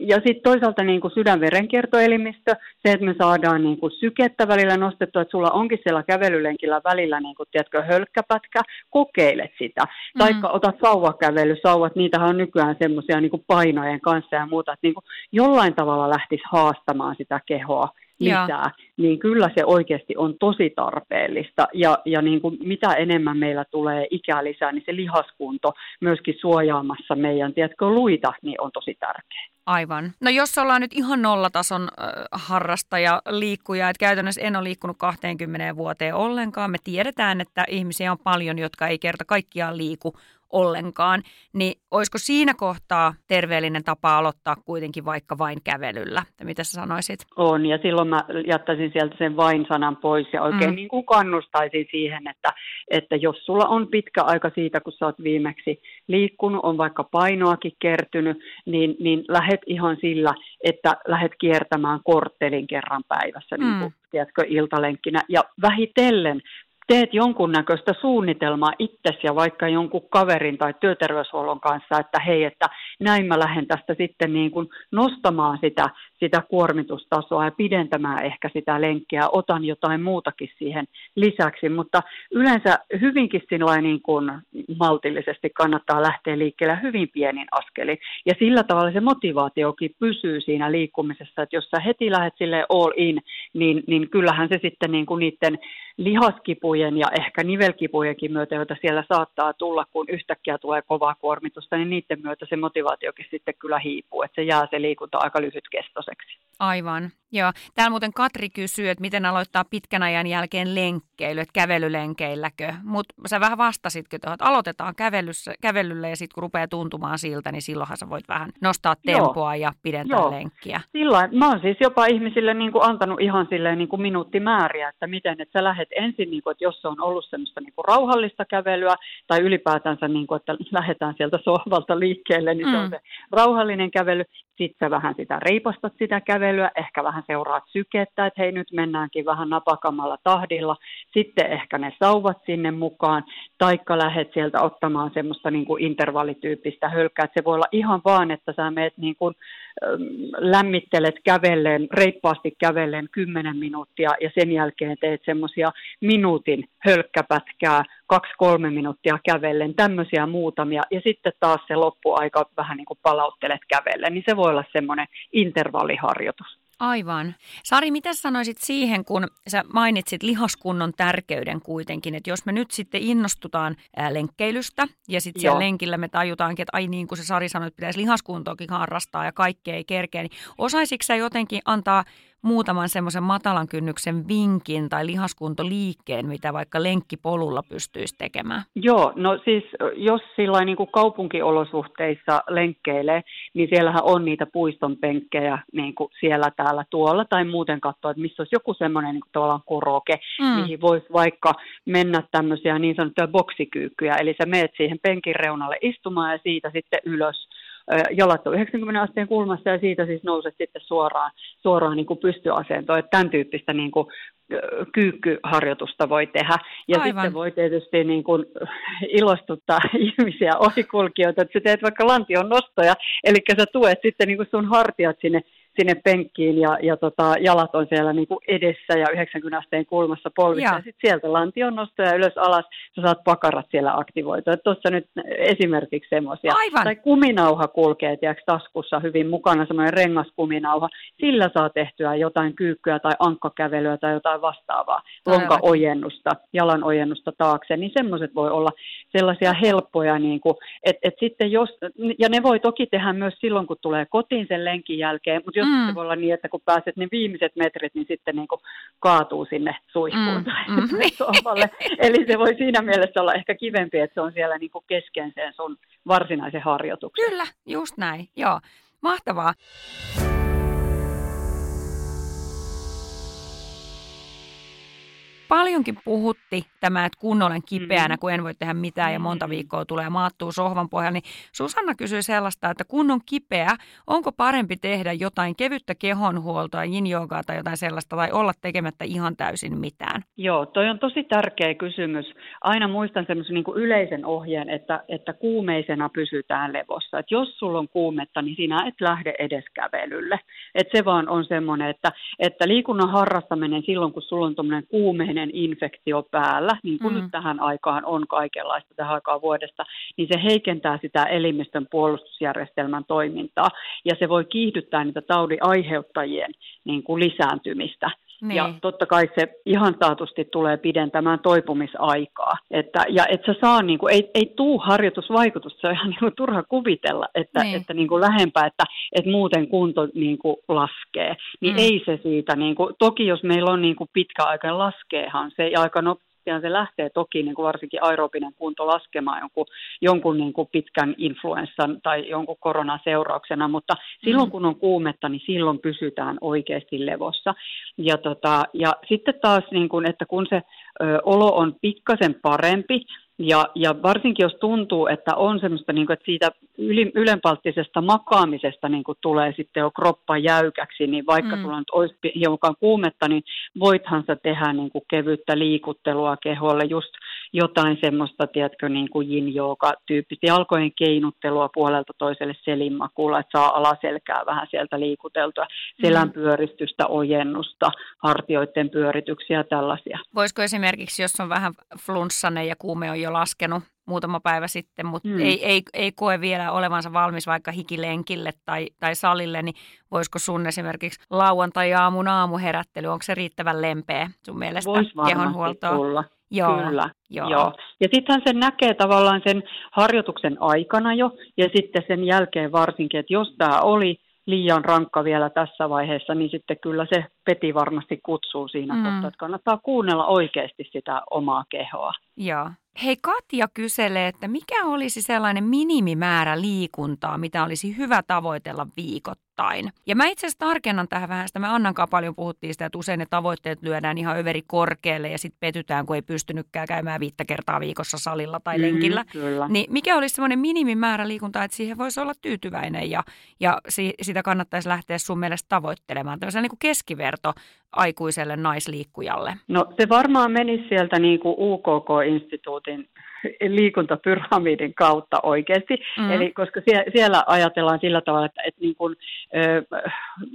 ja sitten toisaalta niin kuin sydänverenkiertoelimistö, se, että me saadaan niin kuin sykettä välillä nostettua, että sulla onkin siellä kävelylenkillä välillä, niin kuin, tiedätkö, hölkkäpätkä, kokeilet sitä. Mm. Taikka otat sauvakävely, sauvat, niitähän on nykyään semmoisia niin painojen kanssa ja muuta, että niin kuin jollain tavalla lähtisi haastamaan sitä kehoa lisää, Joo. niin kyllä se oikeasti on tosi tarpeellista. Ja, ja niin kuin mitä enemmän meillä tulee ikää lisää, niin se lihaskunto myöskin suojaamassa meidän, tiedätkö, luita, niin on tosi tärkeä. Aivan. No jos ollaan nyt ihan nollatason äh, harrastaja, liikkuja, että käytännössä en ole liikkunut 20 vuoteen ollenkaan. Me tiedetään, että ihmisiä on paljon, jotka ei kerta kaikkiaan liiku ollenkaan, niin olisiko siinä kohtaa terveellinen tapa aloittaa kuitenkin vaikka vain kävelyllä? Tai mitä sä sanoisit? On, ja silloin mä jättäisin sieltä sen vain-sanan pois ja oikein Mm. mm. niin kuin kannustaisin siihen, että, että jos sulla on pitkä aika siitä, kun sä oot viimeksi liikkunut, on vaikka painoakin kertynyt, niin, niin lähet ihan sillä, että lähet kiertämään korttelin kerran päivässä, niin kuin, tiedätkö, iltalenkkinä, ja vähitellen teet jonkunnäköistä suunnitelmaa itsesi ja vaikka jonkun kaverin tai työterveyshuollon kanssa, että hei, että näin mä lähden tästä sitten niin kuin nostamaan sitä, sitä kuormitustasoa ja pidentämään ehkä sitä lenkkiä, otan jotain muutakin siihen lisäksi, mutta yleensä hyvinkin niin kuin maltillisesti kannattaa lähteä liikkeelle hyvin pienin askelin. Ja sillä tavalla se motivaatiokin pysyy siinä liikkumisessa, että jos sä heti lähdet sille all in, niin, niin kyllähän se sitten niin kuin niiden lihaskipujen ja ehkä nivelkipujenkin myötä, joita siellä saattaa tulla, kun yhtäkkiä tulee kovaa kuormitusta, niin niiden myötä se motivaatiokin sitten kyllä hiipuu, että se jää se liikunta aika lyhytkestoiseksi. Aivan. Joo. Täällä muuten Katri kysyy, että miten aloittaa pitkän ajan jälkeen lenkkeily, että kävelylenkeilläkö. Mutta sä vähän vastasitkin tuohon, että aloitetaan kävelyssä, kävelyllä ja sitten kun rupeaa tuntumaan siltä, niin silloinhan sä voit vähän nostaa Joo. tempoa ja pidentää Joo. lenkkiä. Sillä mä oon siis jopa ihmisille niin kuin antanut ihan silleen niin kuin minuuttimääriä, että miten, että sä lähdet ensin, niin kuin, että jos se on ollut semmoista niin kuin rauhallista kävelyä tai ylipäätänsä, niin kuin, että lähdetään sieltä sohvalta liikkeelle, niin se Mm. on se rauhallinen kävely. Sitten sä vähän sitä reipastat sitä kävelyä, ehkä vähän seuraat sykettä, että hei nyt mennäänkin vähän napakammalla tahdilla. Sitten ehkä ne sauvat sinne mukaan, taikka lähdet sieltä ottamaan semmoista niin kuin intervallityyppistä hölkkää. Että se voi olla ihan vaan, että sä meet niin kuin, lämmittelet kävellen, reippaasti kävellen 10 minuuttia ja sen jälkeen teet semmoisia minuutin hölkkäpätkää, kaksi-kolme minuuttia kävellen, tämmöisiä muutamia, ja sitten taas se loppuaika vähän niin kuin palauttelet kävellen, niin se voi olla semmoinen intervalliharjoitus. Aivan. Sari, mitä sanoisit siihen, kun sä mainitsit lihaskunnon tärkeyden kuitenkin, että jos me nyt sitten innostutaan lenkkeilystä ja sitten siellä lenkillä me tajutaankin, että ai niin kuin se Sari sanoi, että pitäisi lihaskuntoakin harrastaa ja kaikkea ei kerkeä, niin osaisitko sä jotenkin antaa muutaman semmoisen matalan kynnyksen vinkin tai lihaskuntoliikkeen, mitä vaikka lenkkipolulla pystyisi tekemään? Joo, no siis jos sillä niin kuin kaupunkiolosuhteissa lenkkeilee, niin siellähän on niitä puiston penkkejä niin kuin siellä, täällä, tuolla tai muuten katsoa, että missä olisi joku semmoinen niin kuin tavallaan koroke, Mm. mihin voisi vaikka mennä tämmöisiä niin sanottuja boksikyykkyjä, eli sä meet siihen penkin reunalle istumaan ja siitä sitten ylös jalat on 90 asteen kulmassa ja siitä siis nouset sitten suoraan, suoraan niin kuin pystyasentoon. Että tämän tyyppistä niin kuin, kyykkyharjoitusta voi tehdä. Ja Aivan. sitten voi tietysti niin kuin, ilostuttaa ihmisiä ohikulkijoita, että sä teet vaikka lantion nostoja, eli sä tuet sitten niin kuin sun hartiat sinne sinne penkkiin ja, ja tota, jalat on siellä niin kuin edessä ja 90 asteen kulmassa polvissa. Joo. Ja sitten sieltä lantion nostoja ylös alas, sä saat pakarat siellä aktivoitua. Tuossa nyt esimerkiksi semmoisia. Aivan. Tai kuminauha kulkee tiedätkö, taskussa hyvin mukana, semmoinen rengaskuminauha. Sillä saa tehtyä jotain kyykkyä tai ankkakävelyä tai jotain vastaavaa. Todellakin. Lonka-ojennusta, jalan ojennusta taakse, niin semmoiset voi olla sellaisia helppoja, niin kuin, että et sitten jos, ja ne voi toki tehdä myös silloin, kun tulee kotiin sen lenkin jälkeen, mutta jos mm. se voi olla niin, että kun pääset ne viimeiset metrit, niin sitten niin kuin kaatuu sinne suihkuun mm. tai mm. sohvalle. Eli se voi siinä mielessä olla ehkä kivempi, että se on siellä niin kuin kesken sen sun varsinaisen harjoituksen. Kyllä, just näin. Joo, mahtavaa. Paljonkin puhutti tämä, että kun olen kipeänä, mm. kun en voi tehdä mitään ja monta mm. viikkoa tulee maattuu sohvan pohjalla, niin Susanna kysyi sellaista, että kun on kipeä, onko parempi tehdä jotain kevyttä kehonhuoltoa, yin tai jotain sellaista, tai olla tekemättä ihan täysin mitään? Joo, toi on tosi tärkeä kysymys. Aina muistan semmoisen niin yleisen ohjeen, että, että kuumeisena pysytään levossa. Et jos sulla on kuumetta, niin sinä et lähde edes kävelylle. Et se vaan on semmoinen, että, että liikunnan harrastaminen silloin, kun sulla on tuommoinen kuumeinen krooninen infektio päällä, niin kuin mm. nyt tähän aikaan on kaikenlaista tähän aikaan vuodesta, niin se heikentää sitä elimistön puolustusjärjestelmän toimintaa ja se voi kiihdyttää niitä taudin aiheuttajien niin kuin lisääntymistä. Niin. Ja totta kai se ihan taatusti tulee pidentämään toipumisaikaa. Että, ja et sä saa, niin kuin, ei, ei tuu harjoitusvaikutusta, se on ihan niin kuin, turha kuvitella, että, niin. että niin kuin lähempää, että, että muuten kunto niin kuin, laskee. Niin mm. ei se siitä, niin kuin, toki jos meillä on niin kuin, pitkä aika, laskeehan se ja aika no, pian se lähtee toki niin kuin varsinkin aerobinen kunto laskemaan jonkun, jonkun niin kuin pitkän influenssan tai jonkun koronan seurauksena, mutta silloin mm. kun on kuumetta, niin silloin pysytään oikeasti levossa. Ja, tota, ja sitten taas, niin kuin, että kun se ö, olo on pikkasen parempi, ja, ja varsinkin jos tuntuu, että on semmoista, niin kuin, että siitä yli, ylenpalttisesta makaamisesta niin kuin tulee sitten jo kroppa jäykäksi, niin vaikka mm. sulla nyt olisi hiukan kuumetta, niin voithan sä tehdä niin kuin kevyttä liikuttelua keholle, just jotain semmoista, tiedätkö, niin kuin yin tyyppistä jalkojen keinuttelua puolelta toiselle selinmakuulla, että saa alaselkää vähän sieltä liikuteltua, selän mm. pyöristystä, ojennusta, hartioiden pyörityksiä, tällaisia. Voisiko esimerkiksi, jos on vähän flunssainen ja kuume on jo laskenut muutama päivä sitten, mutta mm. ei, ei, ei koe vielä olevansa valmis vaikka hikilenkille tai, tai salille, niin voisiko sun esimerkiksi lauantai-aamun aamuherättely, onko se riittävän lempeä sun mielestä kehonhuoltoa? Olla. Joo, Kyllä, joo. joo. Ja sittenhän sen näkee tavallaan sen harjoituksen aikana jo, ja sitten sen jälkeen varsinkin, että jos tämä oli liian rankka vielä tässä vaiheessa, niin sitten kyllä se peti varmasti kutsuu siinä mm. kohtaa, että kannattaa kuunnella oikeasti sitä omaa kehoa. Joo. Hei Katja kyselee, että mikä olisi sellainen minimimäärä liikuntaa, mitä olisi hyvä tavoitella viikoittain? Ja mä itse asiassa tarkennan tähän vähän sitä, me Annankaan paljon puhuttiin sitä, että usein ne tavoitteet lyödään ihan överi korkealle ja sitten petytään, kun ei pystynytkään käymään viittä kertaa viikossa salilla tai mm-hmm, lenkillä. Kyllä. Niin mikä olisi semmoinen minimimäärä liikuntaa, että siihen voisi olla tyytyväinen ja, ja si, sitä kannattaisi lähteä sun mielestä tavoittelemaan? Tämmöisen niin kuin keskiverto aikuiselle naisliikkujalle? No se varmaan menisi sieltä niin kuin UKK-instituutin liikuntapyramidin kautta oikeasti. Mm. Eli koska sie, siellä ajatellaan sillä tavalla, että, että niin kun, ö,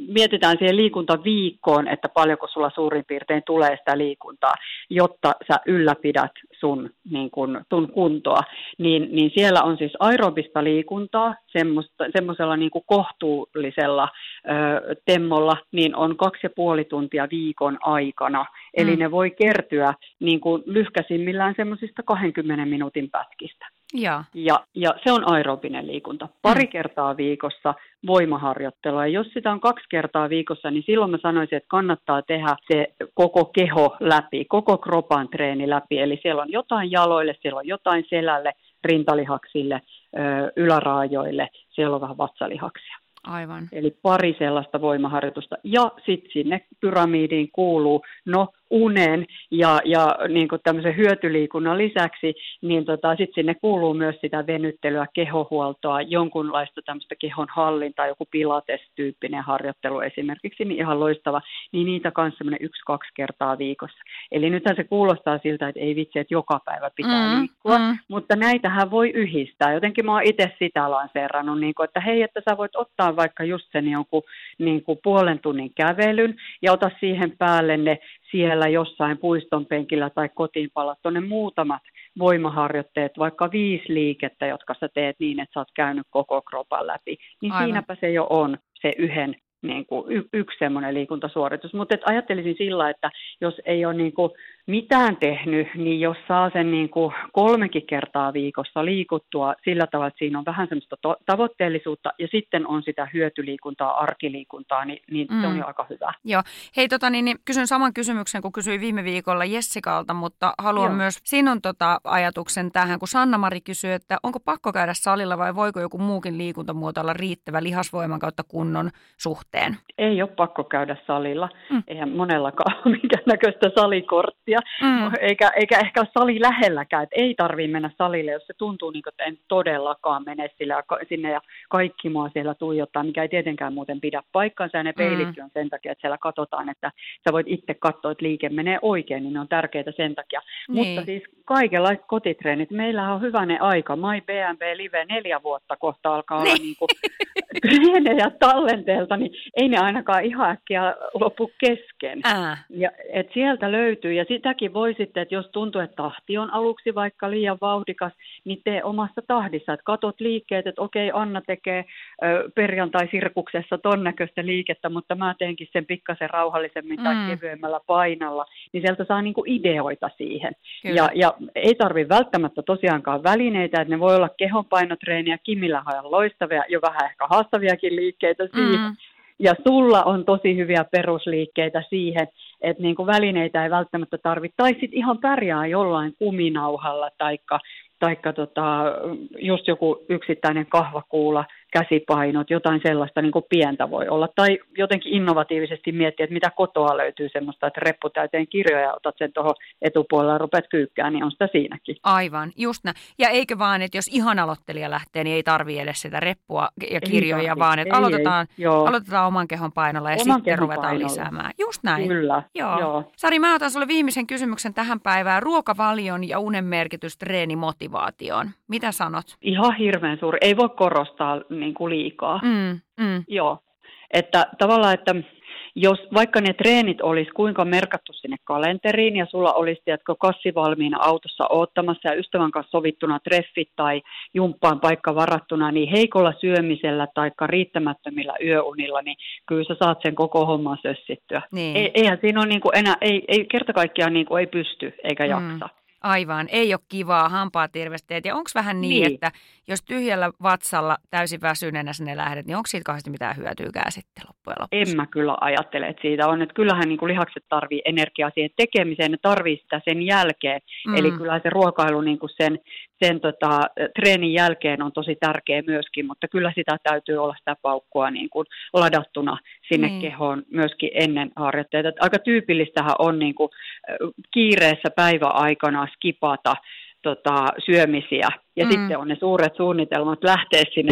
mietitään siihen liikuntaviikkoon, että paljonko sulla suurin piirtein tulee sitä liikuntaa, jotta sä ylläpidät sun, niin kun, sun kuntoa. Niin, niin siellä on siis aerobista liikuntaa semmoisella niin kohtuullisella ö, temmolla, niin on kaksi ja puoli tuntia viikon aikana. Eli mm. ne voi kertyä niin kuin lyhkäisimmillään semmoisista 20 minuutin pätkistä. Ja. Ja, ja se on aerobinen liikunta. Pari mm. kertaa viikossa voimaharjoittelua. Ja jos sitä on kaksi kertaa viikossa, niin silloin mä sanoisin, että kannattaa tehdä se koko keho läpi, koko kropan treeni läpi. Eli siellä on jotain jaloille, siellä on jotain selälle, rintalihaksille, yläraajoille, siellä on vähän vatsalihaksia. Aivan. Eli pari sellaista voimaharjoitusta. Ja sitten sinne pyramidiin kuuluu, no unen ja, ja niin kuin tämmöisen hyötyliikunnan lisäksi, niin tota, sitten sinne kuuluu myös sitä venyttelyä, kehohuoltoa, jonkunlaista tämmöistä kehon hallintaa, joku pilates-tyyppinen harjoittelu esimerkiksi, niin ihan loistava, niin niitä kanssa semmoinen yksi-kaksi kertaa viikossa. Eli nythän se kuulostaa siltä, että ei vitsi, että joka päivä pitää mm, liikkua, mm. mutta näitähän voi yhdistää. Jotenkin mä oon itse sitä lanseerannut, niin kuin, että hei, että sä voit ottaa vaikka just sen jonkun niin kuin puolen tunnin kävelyn ja ota siihen päälle ne siellä jossain puiston penkillä tai kotiin palat tuonne muutamat voimaharjoitteet, vaikka viisi liikettä, jotka sä teet niin, että sä oot käynyt koko kropan läpi, niin Aivan. siinäpä se jo on se yhden niin kuin y- yksi semmoinen liikuntasuoritus. Mutta ajattelisin sillä, että jos ei ole niin kuin mitään tehnyt, niin jos saa sen niin kuin kolmekin kertaa viikossa liikuttua sillä tavalla, että siinä on vähän semmoista to- tavoitteellisuutta ja sitten on sitä hyötyliikuntaa, arkiliikuntaa, niin, niin mm. se on mm. jo aika hyvä. Joo. Hei, tota, niin, niin, kysyn saman kysymyksen kuin kysyin viime viikolla Jessikalta, mutta haluan Joo. myös sinun tota, ajatuksen tähän, kun Sanna-Mari kysyy, että onko pakko käydä salilla vai voiko joku muukin liikuntamuoto olla riittävä lihasvoiman kautta kunnon suhteen? Ei ole pakko käydä salilla. Mm. Eihän monellakaan ole minkäännäköistä salikorttia, mm. eikä, eikä ehkä ole sali lähelläkään. Et ei tarvitse mennä salille, jos se tuntuu niin kuin, että en todellakaan mene sillä, sinne ja kaikki mua siellä tuijottaa, mikä ei tietenkään muuten pidä paikkaansa. Ja ne peilitkin mm. on sen takia, että siellä katsotaan, että sä voit itse katsoa, että liike menee oikein, niin ne on tärkeitä sen takia. Niin. Mutta siis kaikenlaiset kotitreenit. Meillä on hyvänen aika. My BNB Live neljä vuotta kohta alkaa olla niin. niin treenejä tallenteelta, niin ei ne ainakaan ihan äkkiä lopu kesken. Ää. Ja, et sieltä löytyy, ja sitäkin voi sitten, että jos tuntuu, että tahti on aluksi vaikka liian vauhdikas, niin tee omassa tahdissa, että katot liikkeet, että okei, Anna tekee perjantai-sirkuksessa ton näköistä liikettä, mutta mä teenkin sen pikkasen rauhallisemmin mm. tai kevyemmällä painalla, niin sieltä saa niinku ideoita siihen. Ja, ja ei tarvi välttämättä tosiaankaan välineitä, että ne voi olla kehonpainotreeniä, Kimillä on loistavia, jo vähän ehkä haastaviakin liikkeitä siihen. Mm. Ja sulla on tosi hyviä perusliikkeitä siihen, että niin kuin välineitä ei välttämättä tarvitse. Tai sitten ihan pärjää jollain kuminauhalla, taikka, taikka tota, just joku yksittäinen kahvakuula – käsipainot, jotain sellaista niin kuin pientä voi olla. Tai jotenkin innovatiivisesti miettiä, että mitä kotoa löytyy semmoista, että reppu täyteen kirjoja ja otat sen tuohon etupuolella ja rupeat kyykkään, niin on sitä siinäkin. Aivan, just näin. Ja eikö vaan, että jos ihan aloittelija lähtee, niin ei tarvitse edes sitä reppua ja kirjoja, ei vaan että ei, aloitetaan, ei, aloitetaan oman kehon painolla ja oman sitten ruvetaan painolla. lisäämään. Just näin. Kyllä, joo. joo. Sari, mä otan sulle viimeisen kysymyksen tähän päivään. Ruokavalion ja unen merkitys treenimotivaatioon. Mitä sanot? Ihan hirveän suuri. Ei voi korostaa niin kuin liikaa. Mm, mm. Joo. Että tavallaan, että jos vaikka ne treenit olisi kuinka merkattu sinne kalenteriin ja sulla olisi, tiedätkö, kassi valmiina autossa oottamassa ja ystävän kanssa sovittuna treffit tai jumppaan paikka varattuna, niin heikolla syömisellä tai riittämättömillä yöunilla, niin kyllä sä saat sen koko homman sössittyä. Niin. Ei, eihän siinä ole niin kuin enää, ei, ei kerta kaikkiaan niin kuin ei pysty eikä mm. Aivan, ei ole kivaa, hampaat irvesteet. Ja onko vähän niin, niin, että jos tyhjällä vatsalla täysin väsyneenä sinne lähdet, niin onko siitä kauheasti mitään hyötyykään sitten loppujen lopuksi? En mä kyllä ajattele, että siitä on. Että kyllähän niin kuin lihakset tarvii energiaa siihen tekemiseen, ne tarvii sitä sen jälkeen. Mm. Eli kyllä se ruokailu niin kuin sen, sen tota, treenin jälkeen on tosi tärkeä myöskin, mutta kyllä sitä täytyy olla sitä paukkua niin kuin ladattuna sinne niin. kehoon myöskin ennen harjoitteita. Aika tyypillistähän on niin kuin kiireessä päiväaikana skipata tota, syömisiä ja mm. sitten on ne suuret suunnitelmat lähteä sinne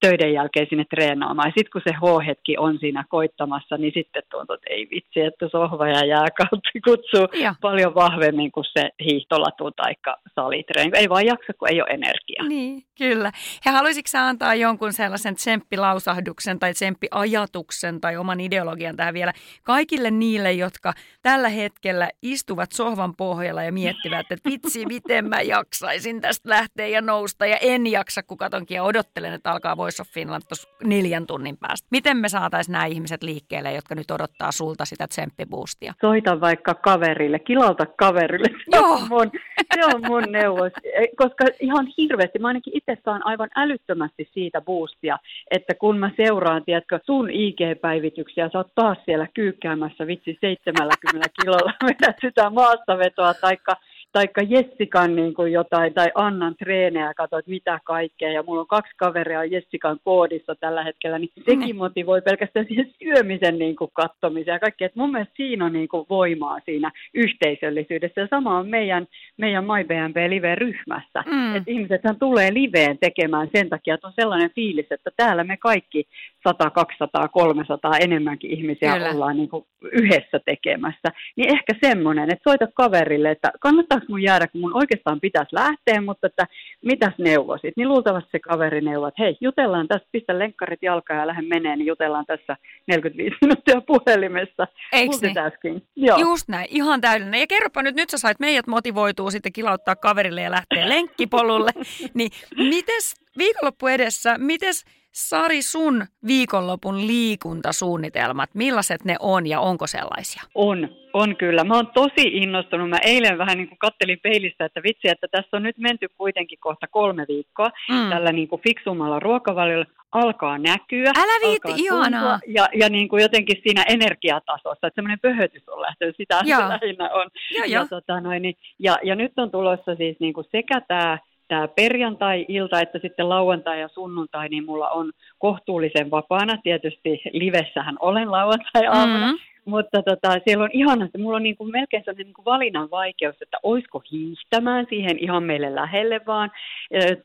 töiden jälkeen sinne treenaamaan. Ja sitten kun se H-hetki on siinä koittamassa, niin sitten tuntuu, että ei vitsi, että sohva ja jääkautta kutsuu ja. paljon vahvemmin kuin se hiihtolatu tai salitreeni. Ei vaan jaksa, kun ei ole energiaa. Niin, kyllä. Ja haluaisitko antaa jonkun sellaisen tsemppilausahduksen tai tsemppiajatuksen tai oman ideologian tähän vielä kaikille niille, jotka tällä hetkellä istuvat sohvan pohjalla ja miettivät, että vitsi, miten mä jaksaisin tästä lähteä ja nousta ja en jaksa, kun katonkin ja odottelen, että alkaa Voice of Finland tuossa neljän tunnin päästä. Miten me saataisiin nämä ihmiset liikkeelle, jotka nyt odottaa sulta sitä tsemppiboostia? Soita vaikka kaverille, kilauta kaverille. Se Joo. On mun, se on mun neuvos, koska ihan hirveästi, mä ainakin itse saan aivan älyttömästi siitä boostia, että kun mä seuraan, tiedätkö, sun IG-päivityksiä, sä oot taas siellä kyykkäämässä vitsi 70 kilolla vedät sitä maastavetoa, taikka taikka Jessikan niin kuin jotain, tai Annan treenejä, katsoit mitä kaikkea, ja mulla on kaksi kaveria Jessikan koodissa tällä hetkellä, niin sekin niin. motivoi pelkästään siihen syömisen niin kuin kattomiseen ja kaikkea. Että mun mielestä siinä on niin kuin voimaa siinä yhteisöllisyydessä, ja sama on meidän, meidän MyBNB Live-ryhmässä. Mm. Että ihmisethän tulee liveen tekemään sen takia, että on sellainen fiilis, että täällä me kaikki 100, 200, 300 enemmänkin ihmisiä Kyllä. ollaan niin kuin yhdessä tekemässä. Niin ehkä semmoinen, että soita kaverille, että kannattaako mun jäädä, kun mun oikeastaan pitäisi lähteä, mutta että mitäs neuvosit? Niin luultavasti se kaveri neuvoo, että hei, jutellaan tässä, pistä lenkkarit jalkaan ja lähde menee, niin jutellaan tässä 45 minuuttia puhelimessa. Eikö niin? Joo. Just näin, ihan täydellinen. Ja kerropa nyt, nyt sä sait meidät motivoituu sitten kilauttaa kaverille ja lähteä lenkkipolulle. niin mites viikonloppu edessä, mites Sari, sun viikonlopun liikuntasuunnitelmat, millaiset ne on ja onko sellaisia? On, on kyllä. Mä oon tosi innostunut. Mä eilen vähän niin kuin kattelin peilistä, että vitsi, että tässä on nyt menty kuitenkin kohta kolme viikkoa mm. tällä niin kuin fiksummalla ruokavaliolla alkaa näkyä. Älä viitti, ihanaa. Ja, ja niin kuin jotenkin siinä energiatasossa, että semmoinen pöhötys on lähtenyt, sitä Joo. se lähinnä on. Ja, ja, tota noin, niin, ja, ja nyt on tulossa siis niin kuin sekä tämä tämä perjantai-ilta, että sitten lauantai ja sunnuntai, niin mulla on kohtuullisen vapaana. Tietysti livessähän olen lauantai-aamuna, mm-hmm. Mutta tota, siellä on ihana, että mulla on niin kuin melkein sellainen niin kuin valinnan vaikeus, että oisko hiihtämään siihen ihan meille lähelle vaan,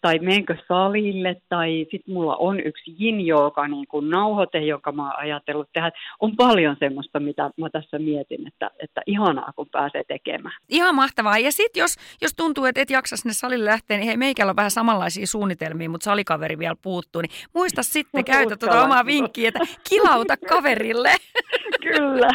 tai menkö salille, tai sitten mulla on yksi yin joka niin kuin nauhoite, joka mä oon ajatellut tehdä. On paljon semmoista, mitä mä tässä mietin, että, että ihanaa, kun pääsee tekemään. Ihan mahtavaa. Ja sitten jos, jos tuntuu, että et jaksa sinne salille lähteä, niin hei, meikällä on vähän samanlaisia suunnitelmia, mutta salikaveri vielä puuttuu, niin muista sitten, käytä tuota omaa vinkkiä, että kilauta kaverille. Kyllä.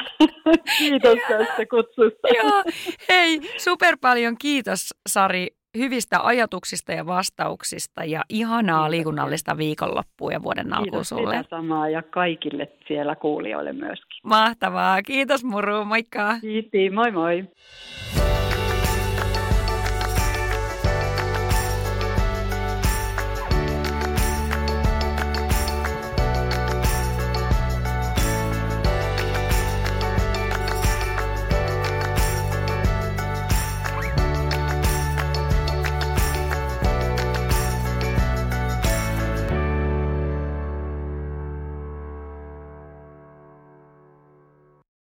Kiitos tästä kutsusta. Joo. Hei, super paljon kiitos Sari hyvistä ajatuksista ja vastauksista ja ihanaa Kiitos. liikunnallista viikonloppua ja vuoden alkuun sulle. Kiitos samaa ja kaikille siellä kuulijoille myöskin. Mahtavaa. Kiitos Muru, moikka. Kiitos, moi moi.